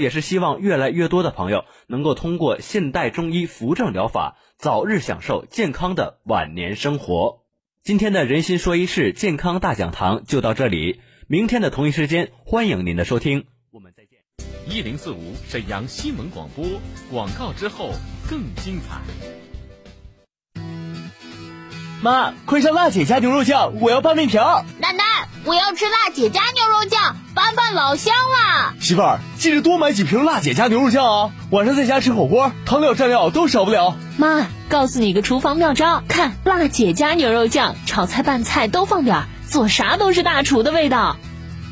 也是希望越来越多的朋友能够通过现代中医扶正疗法，早日享受健康的晚年生活。今天的人心说医事健康大讲堂就到这里，明天的同一时间欢迎您的收听，我们再见。一零四五沈阳新闻广播广告之后更精彩。妈，快上辣姐家牛肉酱，我要拌面条。奶奶，我要吃辣姐家牛肉酱，拌拌老香了。媳妇儿，记得多买几瓶辣姐家牛肉酱啊，晚上在家吃火锅，汤料蘸料都少不了。妈，告诉你个厨房妙招，看辣姐家牛肉酱，炒菜拌菜都放点儿，做啥都是大厨的味道。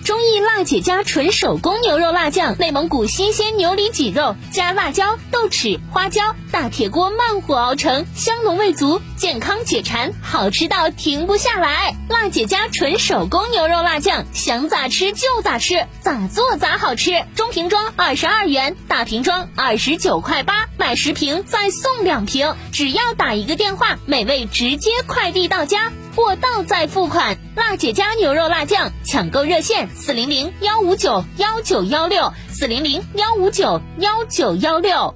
中意辣姐家纯手工牛肉辣酱，内蒙古新鲜牛里脊肉加辣椒、豆豉、花椒，大铁锅慢火熬成，香浓味足，健康解馋，好吃到停不下来。辣姐家纯手工牛肉辣酱，想咋吃就咋吃，咋做咋好吃。中瓶装二十二元，大瓶装二十九块八，买十瓶再送两瓶，只要打一个电话，美味直接快递到家。货到再付款，辣姐家牛肉辣酱抢购热线：四零零幺五九幺九幺六，四零零幺五九幺九幺六。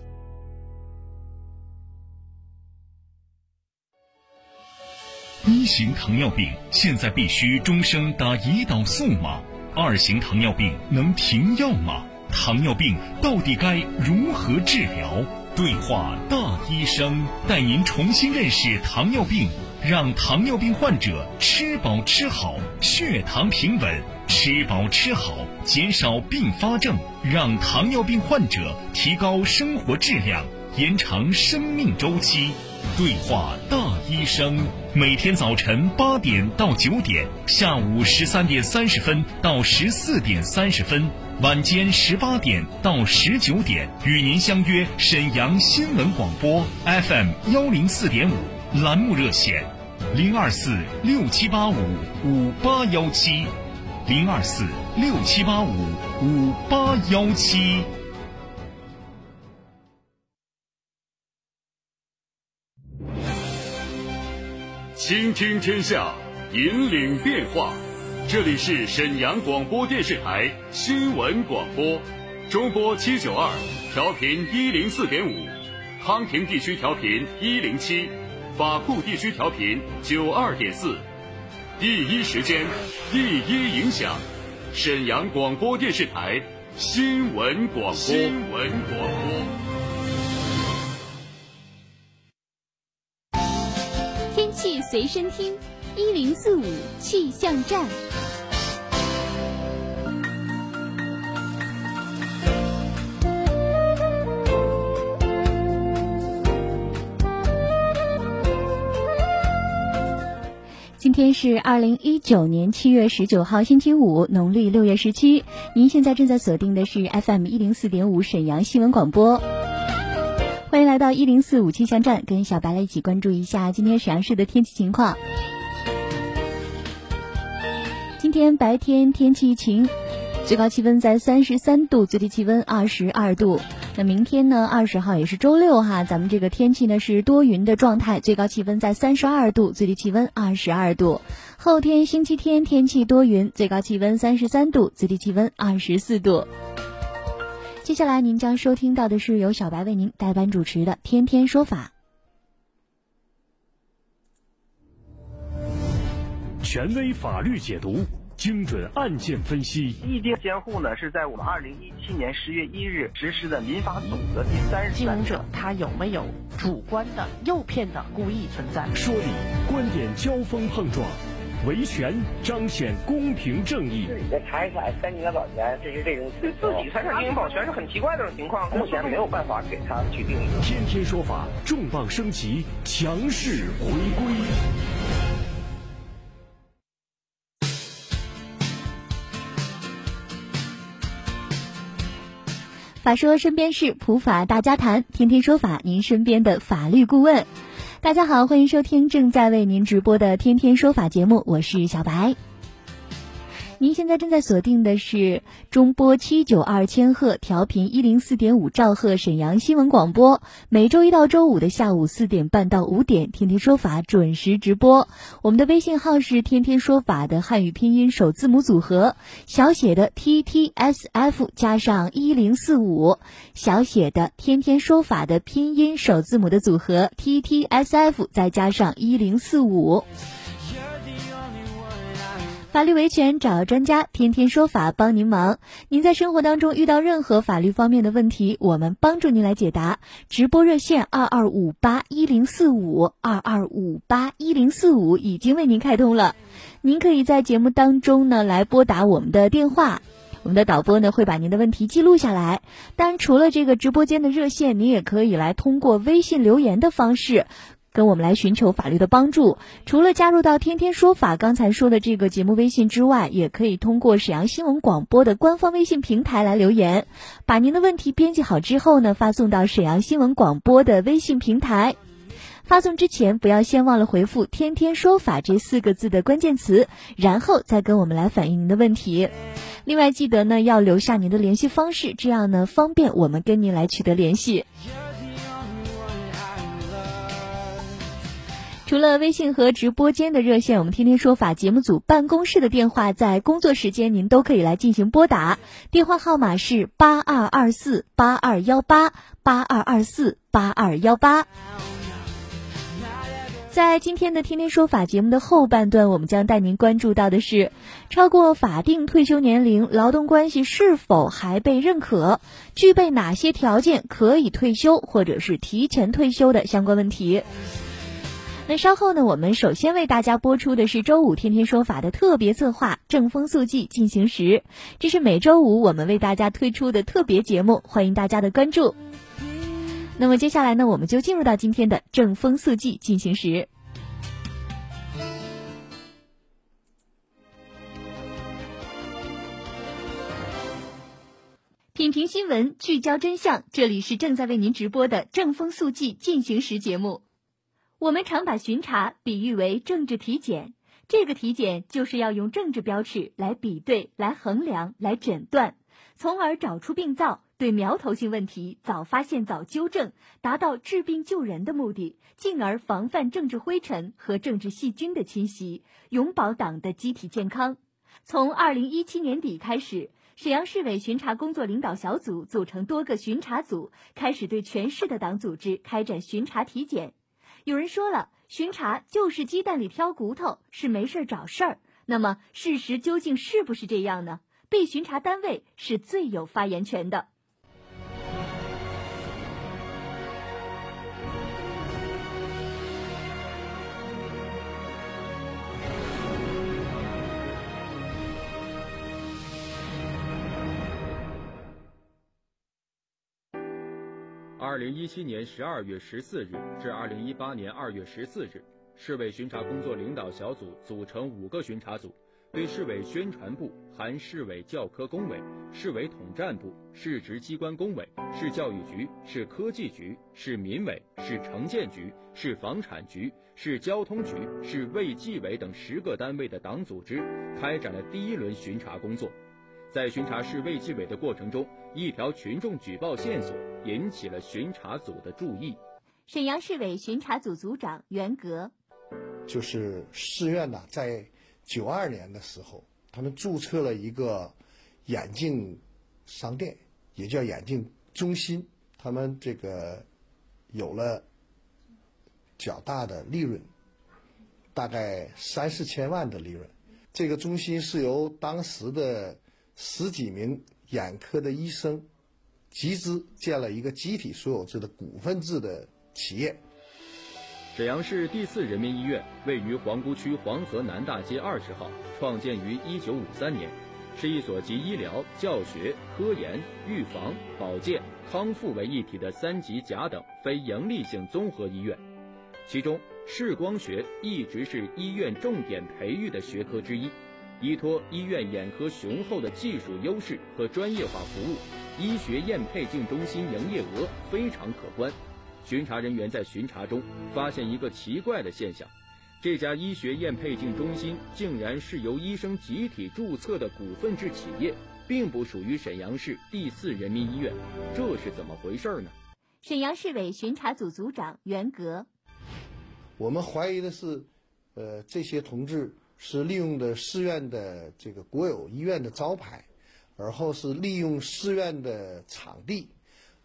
一型糖尿病现在必须终生打胰岛素吗？二型糖尿病能停药吗？糖尿病到底该如何治疗？对话大医生，带您重新认识糖尿病。让糖尿病患者吃饱吃好，血糖平稳；吃饱吃好，减少并发症，让糖尿病患者提高生活质量，延长生命周期。对话大医生，每天早晨八点到九点，下午十三点三十分到十四点三十分，晚间十八点到十九点，与您相约沈阳新闻广播 FM 幺零四点五栏目热线。零二四六七八五五八幺七，零二四六七八五五八幺七。倾听天下，引领变化。这里是沈阳广播电视台新闻广播，中波七九二，调频一零四点五，康平地区调频一零七。法库地区调频九二点四，第一时间，第一影响，沈阳广播电视台新闻广播。新闻广播。天气随身听，一零四五气象站。今天是二零一九年七月十九号，星期五，农历六月十七。您现在正在锁定的是 FM 一零四点五沈阳新闻广播，欢迎来到一零四五气象站，跟小白来一起关注一下今天沈阳市的天气情况。今天白天天气晴，最高气温在三十三度，最低气温二十二度。那明天呢？二十号也是周六哈，咱们这个天气呢是多云的状态，最高气温在三十二度，最低气温二十二度。后天星期天天气多云，最高气温三十三度，最低气温二十四度。接下来您将收听到的是由小白为您代班主持的《天天说法》，权威法律解读。精准案件分析，异地监护呢是在我们二零一七年十月一日实施的民法总则第三十经营者他有没有主观的诱骗的故意存在？说理，观点交锋碰撞，维权彰显公平正义。自己的财产三年保全，这是这种对自己财产进行保全是很奇怪的这种情况，目前没有办法给他去定义。天天说法，重磅升级，强势回归。法说身边事，普法大家谈，天天说法，您身边的法律顾问。大家好，欢迎收听正在为您直播的《天天说法》节目，我是小白。您现在正在锁定的是中波七九二千赫调频一零四点五兆赫沈阳新闻广播，每周一到周五的下午四点半到五点，天天说法准时直播。我们的微信号是天天说法的汉语拼音首字母组合，小写的 T T S F 加上一零四五，小写的天天说法的拼音首字母的组合 T T S F 再加上一零四五。法律维权找专家，天天说法帮您忙。您在生活当中遇到任何法律方面的问题，我们帮助您来解答。直播热线二二五八一零四五二二五八一零四五已经为您开通了，您可以在节目当中呢来拨打我们的电话，我们的导播呢会把您的问题记录下来。当然，除了这个直播间的热线，您也可以来通过微信留言的方式。跟我们来寻求法律的帮助，除了加入到天天说法刚才说的这个节目微信之外，也可以通过沈阳新闻广播的官方微信平台来留言，把您的问题编辑好之后呢，发送到沈阳新闻广播的微信平台。发送之前不要先忘了回复“天天说法”这四个字的关键词，然后再跟我们来反映您的问题。另外记得呢要留下您的联系方式，这样呢方便我们跟您来取得联系。除了微信和直播间的热线，我们天天说法节目组办公室的电话在工作时间您都可以来进行拨打，电话号码是八二二四八二幺八八二二四八二幺八。在今天的天天说法节目的后半段，我们将带您关注到的是，超过法定退休年龄，劳动关系是否还被认可？具备哪些条件可以退休或者是提前退休的相关问题？那稍后呢？我们首先为大家播出的是周五天天说法的特别策划《正风肃纪进行时》，这是每周五我们为大家推出的特别节目，欢迎大家的关注。那么接下来呢，我们就进入到今天的《正风肃纪进行时》，品评新闻，聚焦真相。这里是正在为您直播的《正风肃纪进行时》节目。我们常把巡查比喻为政治体检，这个体检就是要用政治标尺来比对、来衡量、来诊断，从而找出病灶，对苗头性问题早发现、早纠正，达到治病救人的目的，进而防范政治灰尘和政治细菌的侵袭，永保党的机体健康。从二零一七年底开始，沈阳市委巡查工作领导小组组成多个巡查组，开始对全市的党组织开展巡查体检。有人说了，巡查就是鸡蛋里挑骨头，是没事找事儿。那么事实究竟是不是这样呢？被巡查单位是最有发言权的。二零一七年十二月十四日至二零一八年二月十四日，市委巡查工作领导小组组成五个巡查组，对市委宣传部（含市委教科工委、市委统战部、市直机关工委、市教育局、市科技局、市民委、市城建局、市房产局、市交通局、市卫计委等十个单位的党组织开展了第一轮巡查工作。在巡查市卫计委的过程中，一条群众举报线索引起了巡查组的注意。沈阳市委巡查组组长袁格，就是市院呢，在九二年的时候，他们注册了一个眼镜商店，也叫眼镜中心，他们这个有了较大的利润，大概三四千万的利润。这个中心是由当时的十几名眼科的医生集资建了一个集体所有制的股份制的企业。沈阳市第四人民医院位于皇姑区黄河南大街二十号，创建于一九五三年，是一所集医疗、教学、科研、预防、保健、康复为一体的三级甲等非营利性综合医院。其中，视光学一直是医院重点培育的学科之一。依托医院眼科雄厚的技术优势和专业化服务，医学验配镜中心营业额非常可观。巡查人员在巡查中发现一个奇怪的现象：这家医学验配镜中心竟然是由医生集体注册的股份制企业，并不属于沈阳市第四人民医院，这是怎么回事呢？沈阳市委巡查组组长袁革，我们怀疑的是，呃，这些同志是利用的市院的这个国有医院的招牌，而后是利用市院的场地，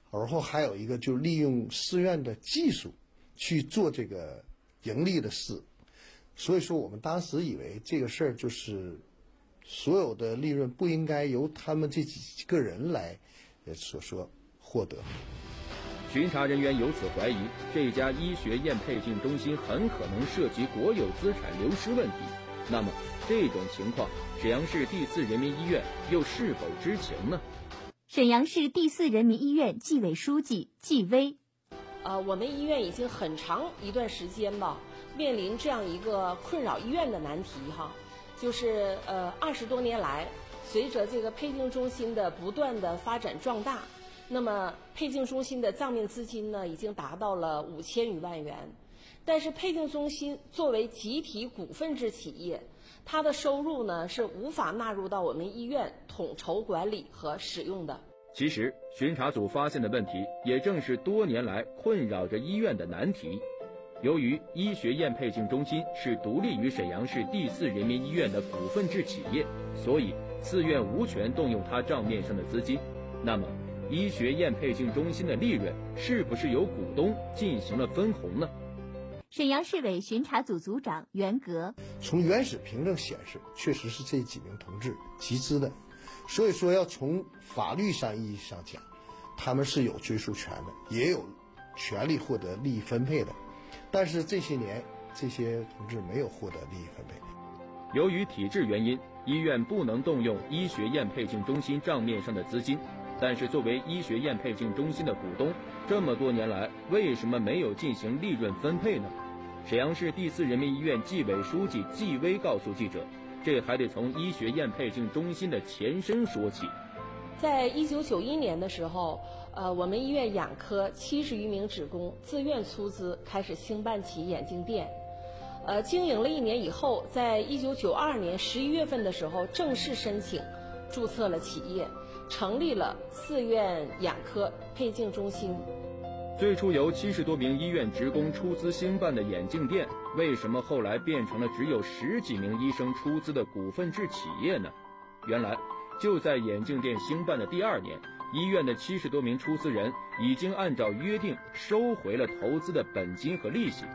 而后还有一个就利用市院的技术去做这个盈利的事。所以说，我们当时以为这个事儿就是所有的利润不应该由他们这几个人来所说获得。巡查人员由此怀疑，这家医学验配镜中心很可能涉及国有资产流失问题。那么，这种情况，沈阳市第四人民医院又是否知情呢？沈阳市第四人民医院纪委书记纪威，呃，我们医院已经很长一段时间吧。面临这样一个困扰医院的难题哈，就是呃二十多年来，随着这个配镜中心的不断的发展壮大，那么配镜中心的账面资金呢已经达到了五千余万元，但是配镜中心作为集体股份制企业，它的收入呢是无法纳入到我们医院统筹管理和使用的。其实巡查组发现的问题，也正是多年来困扰着医院的难题。由于医学验配镜中心是独立于沈阳市第四人民医院的股份制企业，所以四院无权动用它账面上的资金。那么，医学验配镜中心的利润是不是由股东进行了分红呢？沈阳市委巡查组组长袁革，从原始凭证显示，确实是这几名同志集资的，所以说要从法律上意义上讲，他们是有追诉权的，也有权利获得利益分配的。但是这些年，这些同志没有获得利益分配。由于体制原因，医院不能动用医学验配镜中心账面上的资金。但是作为医学验配镜中心的股东，这么多年来为什么没有进行利润分配呢？沈阳市第四人民医院纪委书记纪威告诉记者，这还得从医学验配镜中心的前身说起。在一九九一年的时候，呃，我们医院眼科七十余名职工自愿出资开始兴办起眼镜店，呃，经营了一年以后，在一九九二年十一月份的时候正式申请注册了企业，成立了四院眼科配镜中心。最初由七十多名医院职工出资兴办的眼镜店，为什么后来变成了只有十几名医生出资的股份制企业呢？原来。就在眼镜店兴办的第二年，医院的七十多名出资人已经按照约定收回了投资的本金和利息。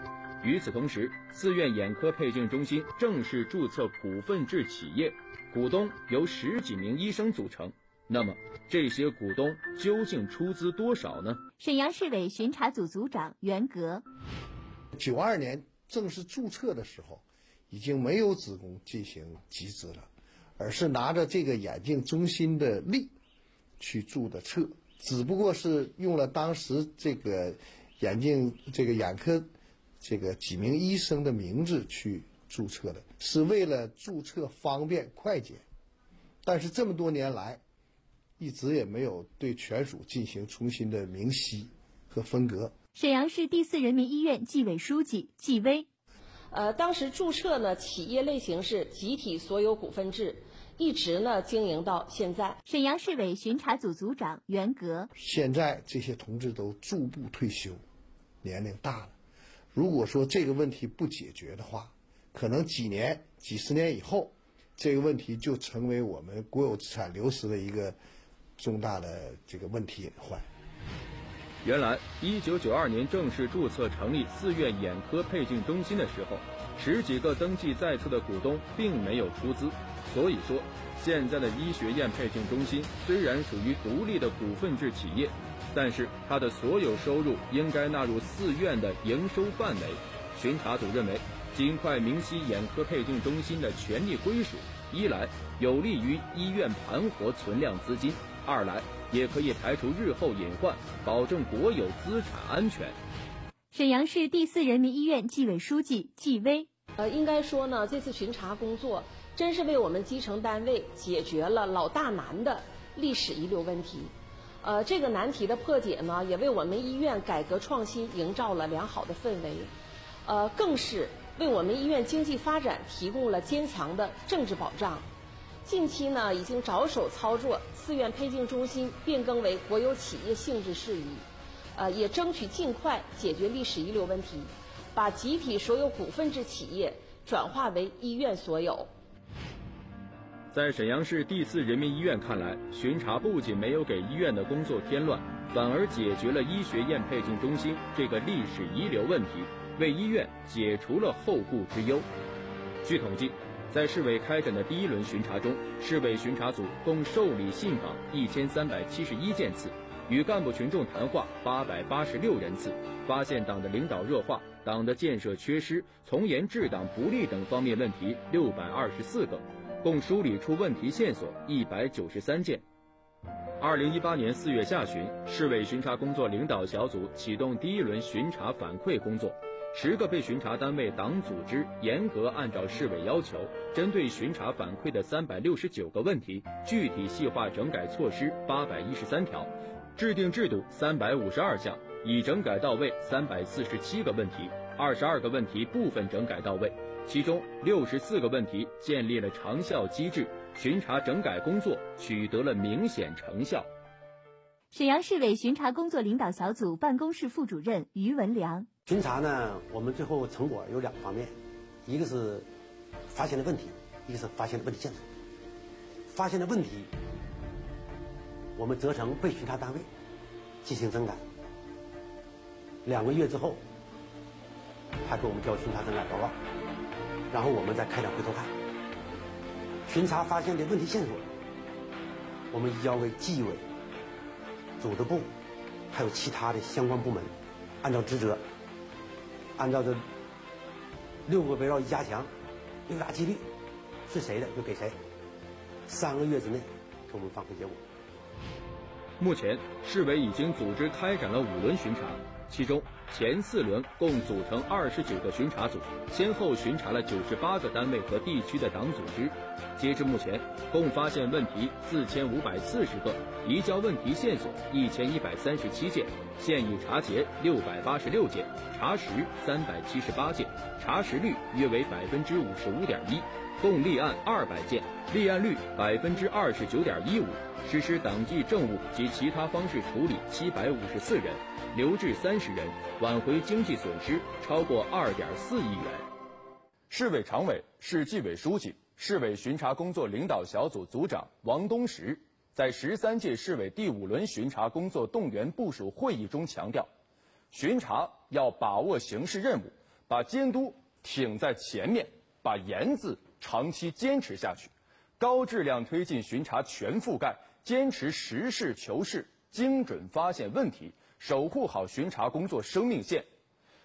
与此同时，四院眼科配镜中心正式注册股份制企业，股东由十几名医生组成。那么，这些股东究竟出资多少呢？沈阳市委巡查组组长袁革，九二年正式注册的时候，已经没有职工进行集资了。而是拿着这个眼镜中心的利去注的册，只不过是用了当时这个眼镜这个眼科这个几名医生的名字去注册的，是为了注册方便快捷。但是这么多年来，一直也没有对权属进行重新的明晰和分割。沈阳市第四人民医院纪委书记纪威。呃，当时注册呢，企业类型是集体所有股份制，一直呢经营到现在。沈阳市委巡查组组长袁革，现在这些同志都逐步退休，年龄大了。如果说这个问题不解决的话，可能几年、几十年以后，这个问题就成为我们国有资产流失的一个重大的这个问题隐患。原来，一九九二年正式注册成立四院眼科配镜中心的时候，十几个登记在册的股东并没有出资。所以说，现在的医学院配镜中心虽然属于独立的股份制企业，但是它的所有收入应该纳入四院的营收范围。巡查组认为，尽快明晰眼科配镜中心的权利归属，一来有利于医院盘活存量资金。二来也可以排除日后隐患，保证国有资产安全。沈阳市第四人民医院纪委书记纪威，呃，应该说呢，这次巡查工作真是为我们基层单位解决了老大难的历史遗留问题。呃，这个难题的破解呢，也为我们医院改革创新营造了良好的氛围，呃，更是为我们医院经济发展提供了坚强的政治保障。近期呢，已经着手操作四院配镜中心变更为国有企业性质事宜，呃，也争取尽快解决历史遗留问题，把集体所有股份制企业转化为医院所有。在沈阳市第四人民医院看来，巡查不仅没有给医院的工作添乱，反而解决了医学院配镜中心这个历史遗留问题，为医院解除了后顾之忧。据统计。在市委开展的第一轮巡查中，市委巡查组共受理信访一千三百七十一件次，与干部群众谈话八百八十六人次，发现党的领导弱化、党的建设缺失、从严治党不力等方面问题六百二十四个，共梳理出问题线索一百九十三件。二零一八年四月下旬，市委巡查工作领导小组启动第一轮巡查反馈工作。十个被巡查单位党组织严格按照市委要求，针对巡查反馈的三百六十九个问题，具体细化整改措施八百一十三条，制定制度三百五十二项，已整改到位三百四十七个问题，二十二个问题部分整改到位，其中六十四个问题建立了长效机制，巡查整改工作取得了明显成效。沈阳市委巡查工作领导小组办公室副主任于文良。巡查呢，我们最后成果有两个方面，一个是发现的问题，一个是发现的问题线索。发现的问题，我们责成被巡查单位进行整改。两个月之后，他给我们交巡查整改报告，然后我们再开展回头看。巡查发现的问题线索，我们移交给纪委、组织部，还有其他的相关部门，按照职责。按照这六个围绕一加强，六大纪律是谁的就给谁，三个月之内给我们反馈结果。目前市委已经组织开展了五轮巡查，其中前四轮共组成二十九个巡查组，先后巡查了九十八个单位和地区的党组织。截至目前，共发现问题四千五百四十个，移交问题线索一千一百三十七件，现已查结六百八十六件。查实三百七十八件，查实率约为百分之五十五点一，共立案二百件，立案率百分之二十九点一五。实施党纪政务及其他方式处理七百五十四人，留置三十人，挽回经济损失超过二点四亿元。市委常委、市纪委书记、市委巡查工作领导小组组长王东石在十三届市委第五轮巡查工作动员部署会议中强调。巡查要把握形势任务，把监督挺在前面，把“严”字长期坚持下去，高质量推进巡查全覆盖，坚持实事求是，精准发现问题，守护好巡查工作生命线。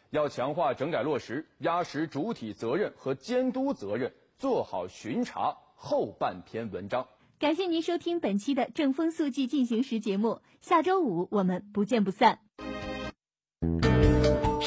要强化整改落实，压实主体责任和监督责任，做好巡查后半篇文章。感谢您收听本期的《正风肃纪进行时》节目，下周五我们不见不散。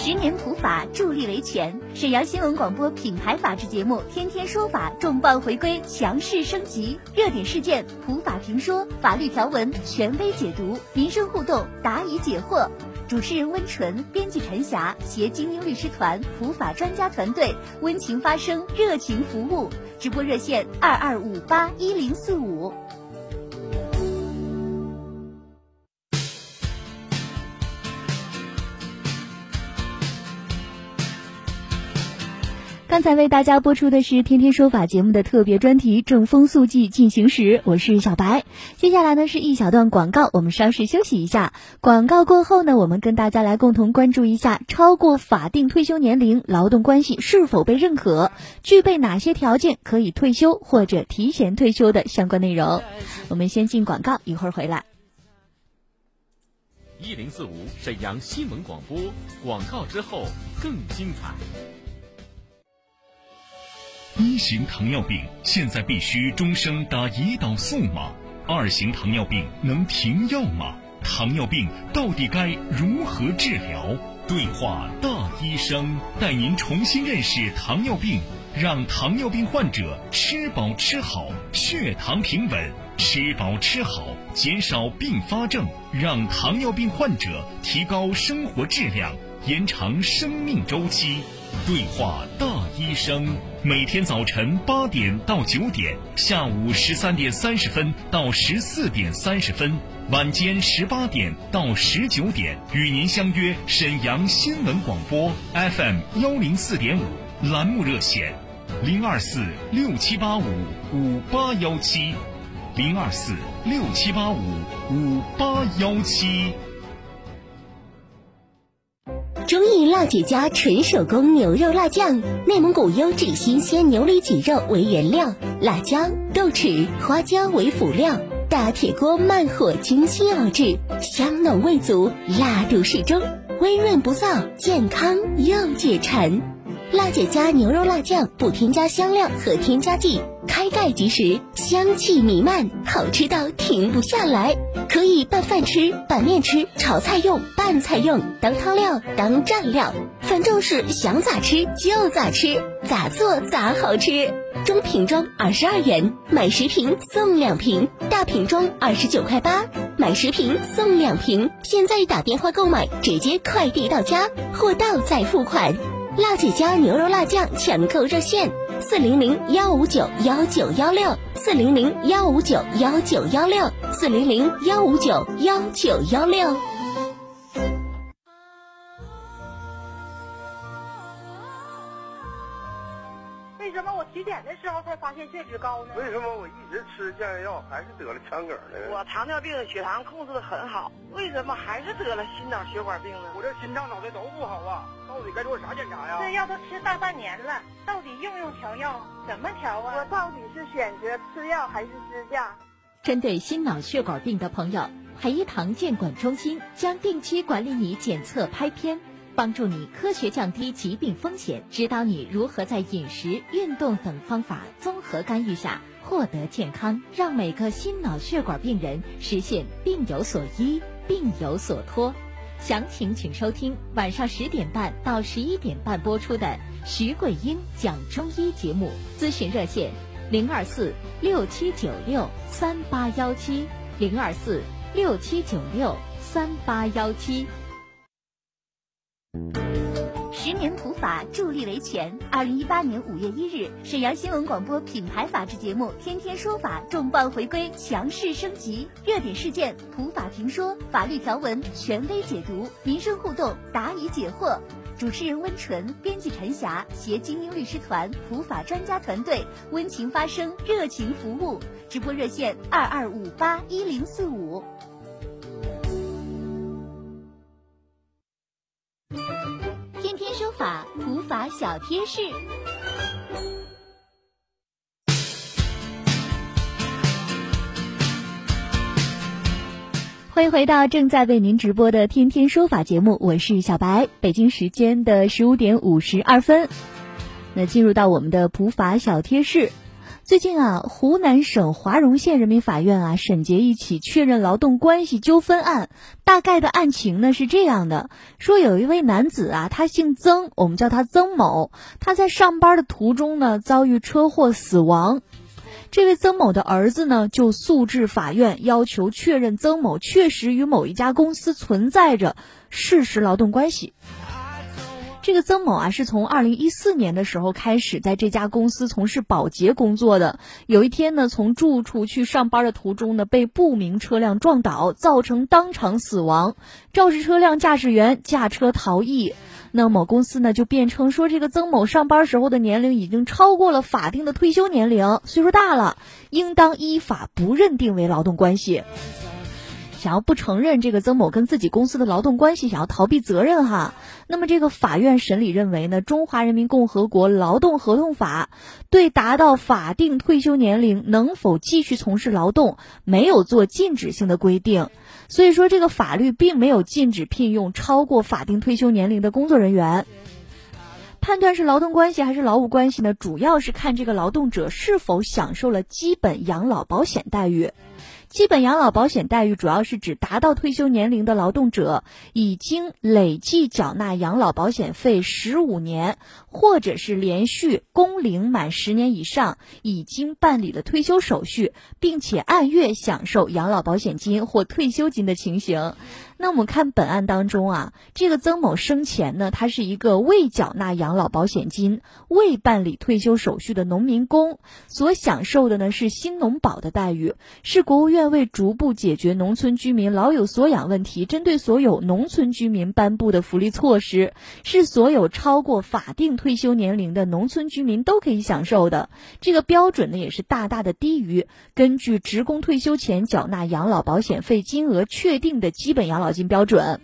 十年普法助力维权，沈阳新闻广播品牌法治节目《天天说法》重磅回归，强势升级，热点事件普法评说，法律条文权威解读，民生互动答疑解惑。主持人温纯，编辑陈霞，携精英律师团、普法专家团队，温情发声，热情服务。直播热线二二五八一零四五。刚才为大家播出的是《天天说法》节目的特别专题《正风肃纪进行时》，我是小白。接下来呢是一小段广告，我们稍事休息一下。广告过后呢，我们跟大家来共同关注一下超过法定退休年龄劳动关系是否被认可，具备哪些条件可以退休或者提前退休的相关内容。我们先进广告，一会儿回来。一零四五沈阳新闻广播，广告之后更精彩。一型糖尿病现在必须终生打胰岛素吗？二型糖尿病能停药吗？糖尿病到底该如何治疗？对话大医生，带您重新认识糖尿病，让糖尿病患者吃饱吃好，血糖平稳；吃饱吃好，减少并发症，让糖尿病患者提高生活质量。延长生命周期。对话大医生，每天早晨八点到九点，下午十三点三十分到十四点三十分，晚间十八点到十九点，与您相约沈阳新闻广播 FM 幺零四点五栏目热线零二四六七八五五八幺七零二四六七八五五八幺七。大姐家纯手工牛肉辣酱，内蒙古优质新鲜牛里脊肉为原料，辣椒、豆豉、花椒为辅料，大铁锅慢火精心熬制，香浓味足，辣度适中，温润不燥，健康又解馋。辣姐家牛肉辣酱不添加香料和添加剂。开盖即食，香气弥漫，好吃到停不下来。可以拌饭吃、拌面吃、炒菜用、拌菜用、当汤料、当蘸料，反正是想咋吃就咋吃，咋做咋好吃。中瓶装二十二元，买十瓶送两瓶；大瓶装二十九块八，买十瓶送两瓶。现在打电话购买，直接快递到家，货到再付款。辣姐家牛肉辣酱抢购热线。四零零幺五九幺九幺六，四零零幺五九幺九幺六，四零零幺五九幺九幺六。发现血脂高呢？为什么我一直吃降压药还是得了腔梗呢？我糖尿病血糖控制的很好，为什么还是得了心脑血管病呢？我这心脏脑袋都不好啊，到底该做啥检查呀？这药都吃大半年了，到底用不用调药？怎么调啊？我到底是选择吃药还是支架？针对心脑血管病的朋友，海医堂监管中心将定期管理你检测拍片。帮助你科学降低疾病风险，指导你如何在饮食、运动等方法综合干预下获得健康，让每个心脑血管病人实现病有所医、病有所托。详情请收听晚上十点半到十一点半播出的徐桂英讲中医节目，咨询热线零二四六七九六三八幺七零二四六七九六三八幺七。十年普法，助力维权。二零一八年五月一日，沈阳新闻广播品牌法制节目《天天说法》重磅回归，强势升级。热点事件普法评说，法律条文权威解读，民生互动答疑解惑。主持人温纯，编辑陈霞，携精英律师团、普法专家团队，温情发声，热情服务。直播热线二二五八一零四五。法，小贴士。欢迎回到正在为您直播的《天天说法》节目，我是小白。北京时间的十五点五十二分，那进入到我们的普法小贴士。最近啊，湖南省华容县人民法院啊审结一起确认劳动关系纠纷案。大概的案情呢是这样的：说有一位男子啊，他姓曾，我们叫他曾某。他在上班的途中呢遭遇车祸死亡。这位曾某的儿子呢就诉至法院，要求确认曾某确实与某一家公司存在着事实劳动关系。这个曾某啊，是从二零一四年的时候开始在这家公司从事保洁工作的。有一天呢，从住处去上班的途中呢，被不明车辆撞倒，造成当场死亡。肇事车辆驾驶员驾车逃逸。那某公司呢就辩称说，这个曾某上班时候的年龄已经超过了法定的退休年龄，岁数大了，应当依法不认定为劳动关系。想要不承认这个曾某跟自己公司的劳动关系，想要逃避责任哈。那么这个法院审理认为呢，《中华人民共和国劳动合同法》对达到法定退休年龄能否继续从事劳动没有做禁止性的规定，所以说这个法律并没有禁止聘用超过法定退休年龄的工作人员。判断是劳动关系还是劳务关系呢？主要是看这个劳动者是否享受了基本养老保险待遇。基本养老保险待遇主要是指达到退休年龄的劳动者已经累计缴纳养老保险费十五年，或者是连续工龄满十年以上，已经办理了退休手续，并且按月享受养老保险金或退休金的情形。那我们看本案当中啊，这个曾某生前呢，他是一个未缴纳养老保险金、未办理退休手续的农民工，所享受的呢是新农保的待遇，是国务院为逐步解决农村居民老有所养问题，针对所有农村居民颁布的福利措施，是所有超过法定退休年龄的农村居民都可以享受的。这个标准呢，也是大大的低于根据职工退休前缴纳养老保险费金额确定的基本养老金标准。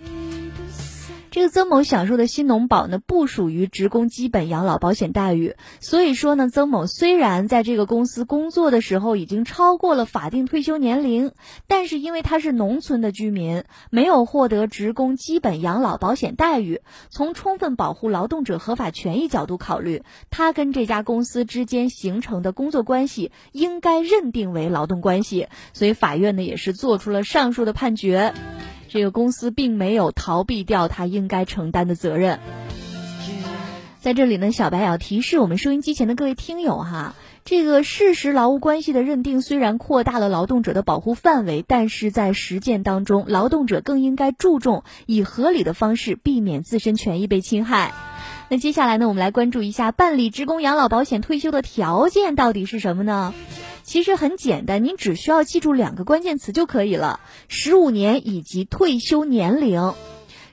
这个曾某享受的新农保呢，不属于职工基本养老保险待遇，所以说呢，曾某虽然在这个公司工作的时候已经超过了法定退休年龄，但是因为他是农村的居民，没有获得职工基本养老保险待遇。从充分保护劳动者合法权益角度考虑，他跟这家公司之间形成的工作关系应该认定为劳动关系，所以法院呢也是做出了上述的判决。这个公司并没有逃避掉他应该承担的责任。在这里呢，小白要提示我们收音机前的各位听友哈，这个事实劳务关系的认定虽然扩大了劳动者的保护范围，但是在实践当中，劳动者更应该注重以合理的方式避免自身权益被侵害。那接下来呢，我们来关注一下办理职工养老保险退休的条件到底是什么呢？其实很简单，您只需要记住两个关键词就可以了：十五年以及退休年龄。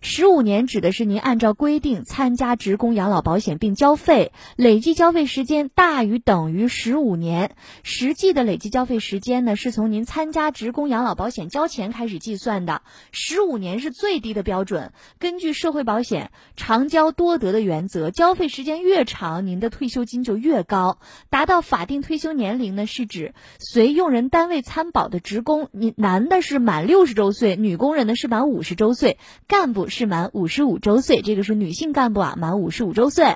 十五年指的是您按照规定参加职工养老保险并交费，累计交费时间大于等于十五年。实际的累计交费时间呢，是从您参加职工养老保险交钱开始计算的。十五年是最低的标准。根据社会保险长交多得的原则，交费时间越长，您的退休金就越高。达到法定退休年龄呢，是指随用人单位参保的职工，你男的是满六十周岁，女工人呢是满五十周岁，干部。是满五十五周岁，这个是女性干部啊，满五十五周岁。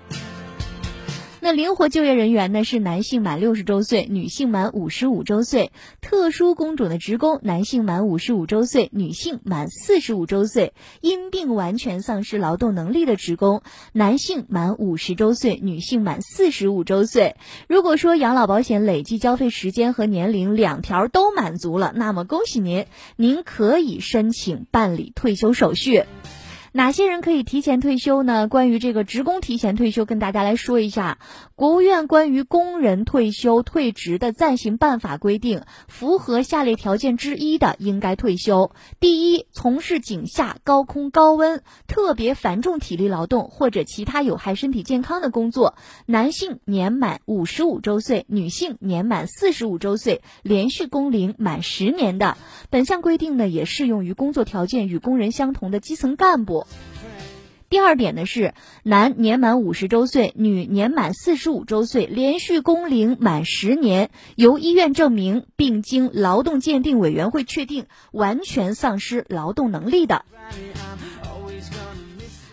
那灵活就业人员呢，是男性满六十周岁，女性满五十五周岁；特殊工种的职工，男性满五十五周岁，女性满四十五周岁；因病完全丧失劳动能力的职工，男性满五十周岁，女性满四十五周岁。如果说养老保险累计交费时间和年龄两条都满足了，那么恭喜您，您可以申请办理退休手续。哪些人可以提前退休呢？关于这个职工提前退休，跟大家来说一下。国务院关于工人退休退职的暂行办法规定，符合下列条件之一的，应该退休。第一，从事井下、高空、高温、特别繁重体力劳动或者其他有害身体健康的工作，男性年满五十五周岁，女性年满四十五周岁，连续工龄满十年的。本项规定呢，也适用于工作条件与工人相同的基层干部。第二点呢是，男年满五十周岁，女年满四十五周岁，连续工龄满十年，由医院证明并经劳动鉴定委员会确定完全丧失劳动能力的。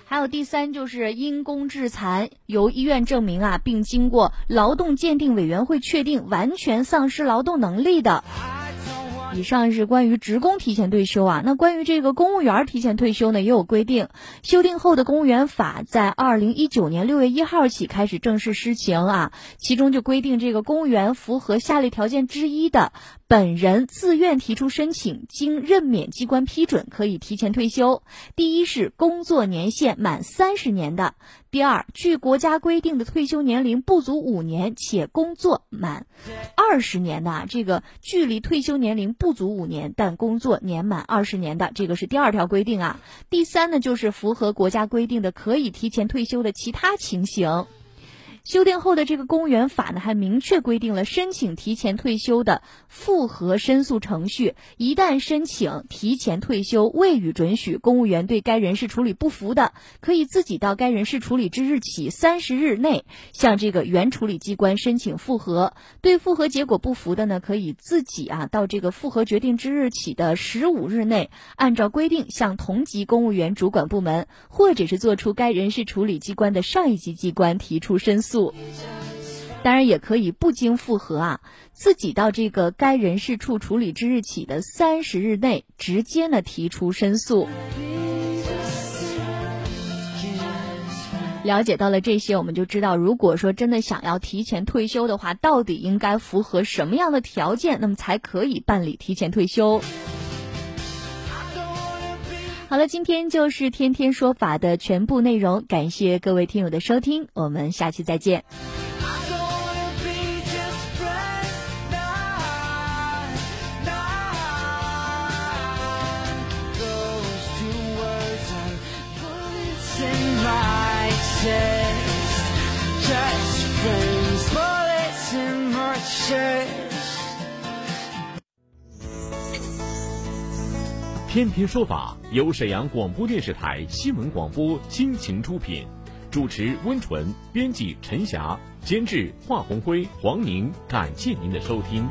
还有第三就是因公致残，由医院证明啊，并经过劳动鉴定委员会确定完全丧失劳动能力的。以上是关于职工提前退休啊，那关于这个公务员提前退休呢，也有规定。修订后的公务员法在二零一九年六月一号起开始正式施行啊，其中就规定这个公务员符合下列条件之一的。本人自愿提出申请，经任免机关批准，可以提前退休。第一是工作年限满三十年的；第二，距国家规定的退休年龄不足五年且工作满二十年的，这个距离退休年龄不足五年但工作年满二十年的，这个是第二条规定啊。第三呢，就是符合国家规定的可以提前退休的其他情形。修订后的这个公务员法呢，还明确规定了申请提前退休的复核申诉程序。一旦申请提前退休未予准许，公务员对该人事处理不服的，可以自己到该人事处理之日起三十日内向这个原处理机关申请复核。对复核结果不服的呢，可以自己啊到这个复核决定之日起的十五日内，按照规定向同级公务员主管部门或者是做出该人事处理机关的上一级机关提出申诉。当然也可以不经复核啊，自己到这个该人事处处理之日起的三十日内，直接呢提出申诉。了解到了这些，我们就知道，如果说真的想要提前退休的话，到底应该符合什么样的条件，那么才可以办理提前退休。好了，今天就是天天说法的全部内容，感谢各位听友的收听，我们下期再见。天天说法由沈阳广播电视台新闻广播倾情出品，主持温纯，编辑陈霞，监制华红辉、黄宁。感谢您的收听。